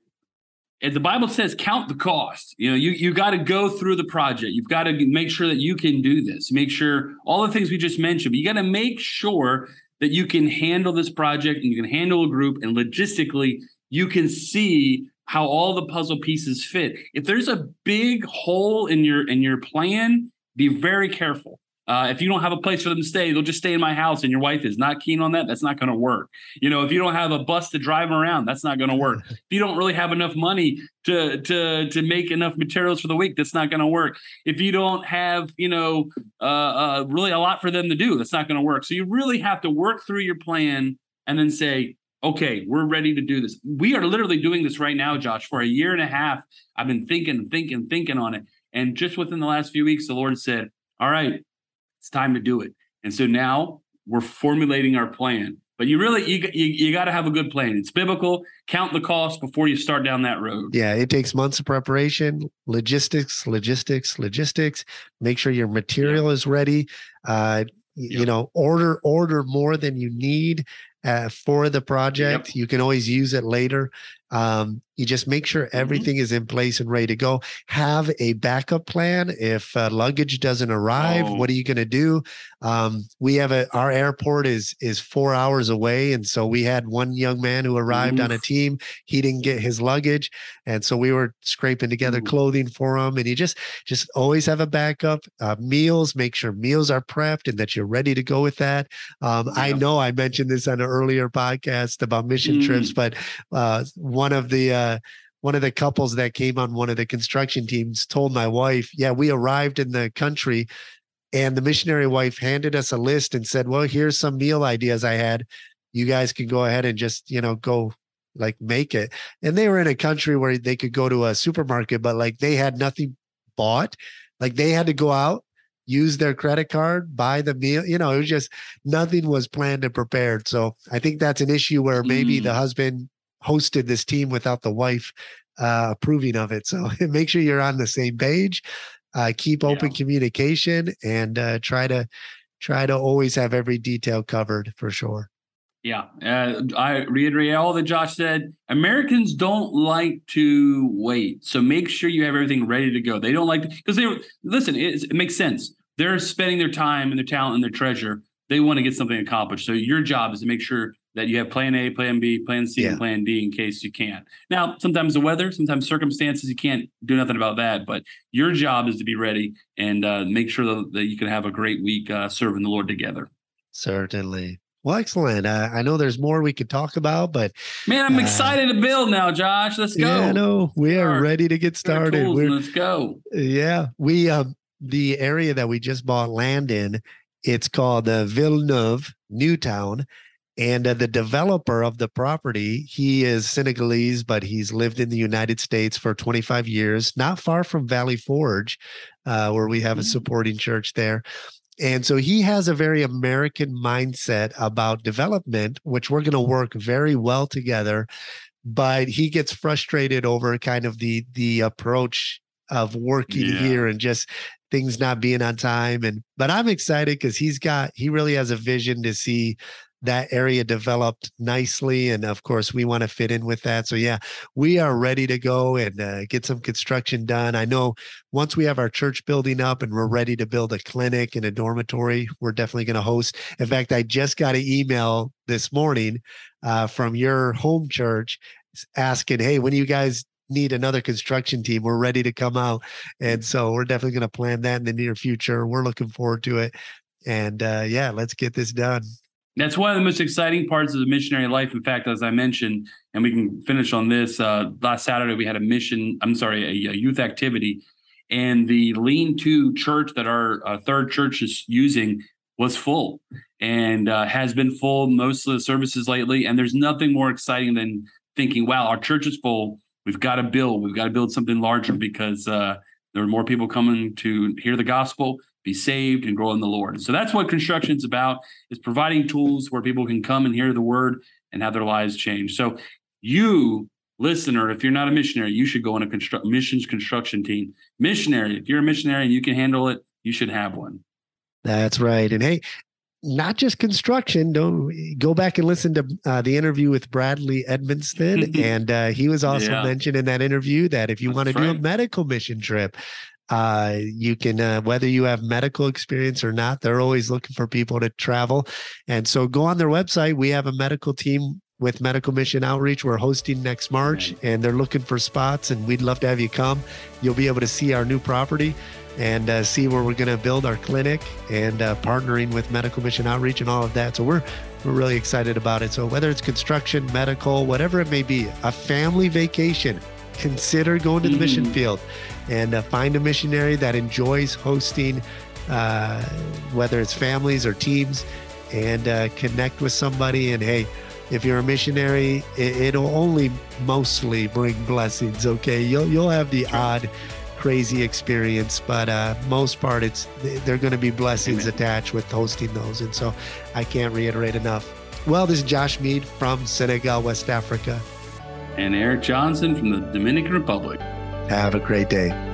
the Bible says count the cost. You know, you you got to go through the project. You've got to make sure that you can do this. Make sure all the things we just mentioned. But you got to make sure that you can handle this project and you can handle a group and logistically you can see how all the puzzle pieces fit. If there's a big hole in your in your plan, be very careful uh, if you don't have a place for them to stay, they'll just stay in my house, and your wife is not keen on that. That's not going to work. You know, if you don't have a bus to drive them around, that's not going to work. if you don't really have enough money to to to make enough materials for the week, that's not going to work. If you don't have, you know, uh, uh, really a lot for them to do, that's not going to work. So you really have to work through your plan and then say, okay, we're ready to do this. We are literally doing this right now, Josh. For a year and a half, I've been thinking, thinking, thinking on it, and just within the last few weeks, the Lord said, "All right." It's time to do it. And so now we're formulating our plan. But you really you you, you got to have a good plan. It's biblical. Count the cost before you start down that road. Yeah, it takes months of preparation, logistics, logistics, logistics. Make sure your material is ready. Uh, yep. You know, order order more than you need uh, for the project. Yep. You can always use it later. Um, you just make sure mm-hmm. everything mm-hmm. is in place and ready to go. Have a backup plan if uh, luggage doesn't arrive. Oh. What are you going to do? Um, we have a our airport is is four hours away, and so we had one young man who arrived Oof. on a team. He didn't get his luggage, and so we were scraping together Ooh. clothing for him. And you just just always have a backup. Uh, meals, make sure meals are prepped and that you're ready to go with that. Um, yeah. I know I mentioned this on an earlier podcast about mission mm. trips, but uh, one of the uh, one of the couples that came on one of the construction teams told my wife, "Yeah, we arrived in the country, and the missionary wife handed us a list and said, "Well, here's some meal ideas I had. You guys can go ahead and just you know go." like make it and they were in a country where they could go to a supermarket but like they had nothing bought. Like they had to go out, use their credit card, buy the meal. You know, it was just nothing was planned and prepared. So I think that's an issue where maybe Mm. the husband hosted this team without the wife uh, approving of it. So make sure you're on the same page. Uh, keep open Yeah. communication and uh, try to try to always have every detail covered for sure. Yeah, uh, I reiterate all that Josh said. Americans don't like to wait, so make sure you have everything ready to go. They don't like to because they listen. It, it makes sense. They're spending their time and their talent and their treasure. They want to get something accomplished. So your job is to make sure that you have Plan A, Plan B, Plan C, Yeah. and Plan D in case you can't. Now, sometimes the weather, sometimes circumstances, you can't do nothing about that. But your job is to be ready and uh, make sure that, that you can have a great week uh, serving the Lord together. Certainly. Well, excellent. Uh, I know there's more we could talk about, but Man, I'm Uh, excited to build now, Josh. Let's go. yeah, no, we are Start. ready to get started. We're Let's go. Yeah, we um the area that we just bought land in, it's called uh, Villeneuve, Newtown, and uh, the developer of the property, he is Senegalese, but he's lived in the United States for 25 years, not far from Valley Forge, uh, where we have a Mm. supporting church there. And so he has a very American mindset about development, which we're going to work very well together. But he gets frustrated over kind of the the approach of working Yeah. here and just things not being on time. And but I'm excited because he's got he really has a vision to see that area developed nicely. And of course, we want to fit in with that. So yeah, we are ready to go and uh, get some construction done. I know once we have our church building up and we're ready to build a clinic and a dormitory, we're definitely going to host. In fact, I just got an email this morning uh, from your home church asking, "Hey, when you guys need another construction team? We're ready to come out." And so we're definitely going to plan that in the near future. We're looking forward to it. And uh, yeah, let's get this done. That's one of the most exciting parts of the missionary life. In fact, as I mentioned, and we can finish on this. Uh, last Saturday, we had a mission. I'm sorry, a, a youth activity, and the lean-to church that our uh, third church is using was full, and uh, has been full most of the services lately. And there's nothing more exciting than thinking, "Wow, our church is full. We've got to build. We've got to build something larger because uh, there are more people coming to hear the gospel." Be saved and grow in the Lord. So that's what construction is about is providing tools where people can come and hear the word and have their lives changed. So you listener, if you're not a missionary, you should go on a construct missions construction team. Missionary, if you're a missionary and you can handle it, you should have one. That's right. And hey, not just construction. Don't go back and listen to uh, the interview with Bradley Edmonston, and uh, he was also Yeah. mentioned in that interview that if you want to do a medical mission trip, uh, you can uh, whether you have medical experience or not. They're always looking for people to travel, and so go on their website. We have a medical team with Medical Mission Outreach. We're hosting next March, and they're looking for spots, and we'd love to have you come. You'll be able to see our new property and uh, see where we're going to build our clinic and uh, partnering with Medical Mission Outreach and all of that. So we're we're really excited about it. So whether it's construction, medical, whatever it may be, a family vacation, consider going to the mission Mhm. field and uh, find a missionary that enjoys hosting, uh, whether it's families or teams, and uh, connect with somebody. And hey, if you're a missionary, it, it'll only mostly bring blessings. Okay, you'll you'll have the odd crazy experience, but uh, most part, it's they're going to be blessings Amen. attached with hosting those, and so I can't reiterate enough. Well, this is Josh Mead from Senegal, West Africa. And Erik Johnson from the Dominican Republic. Have a great day.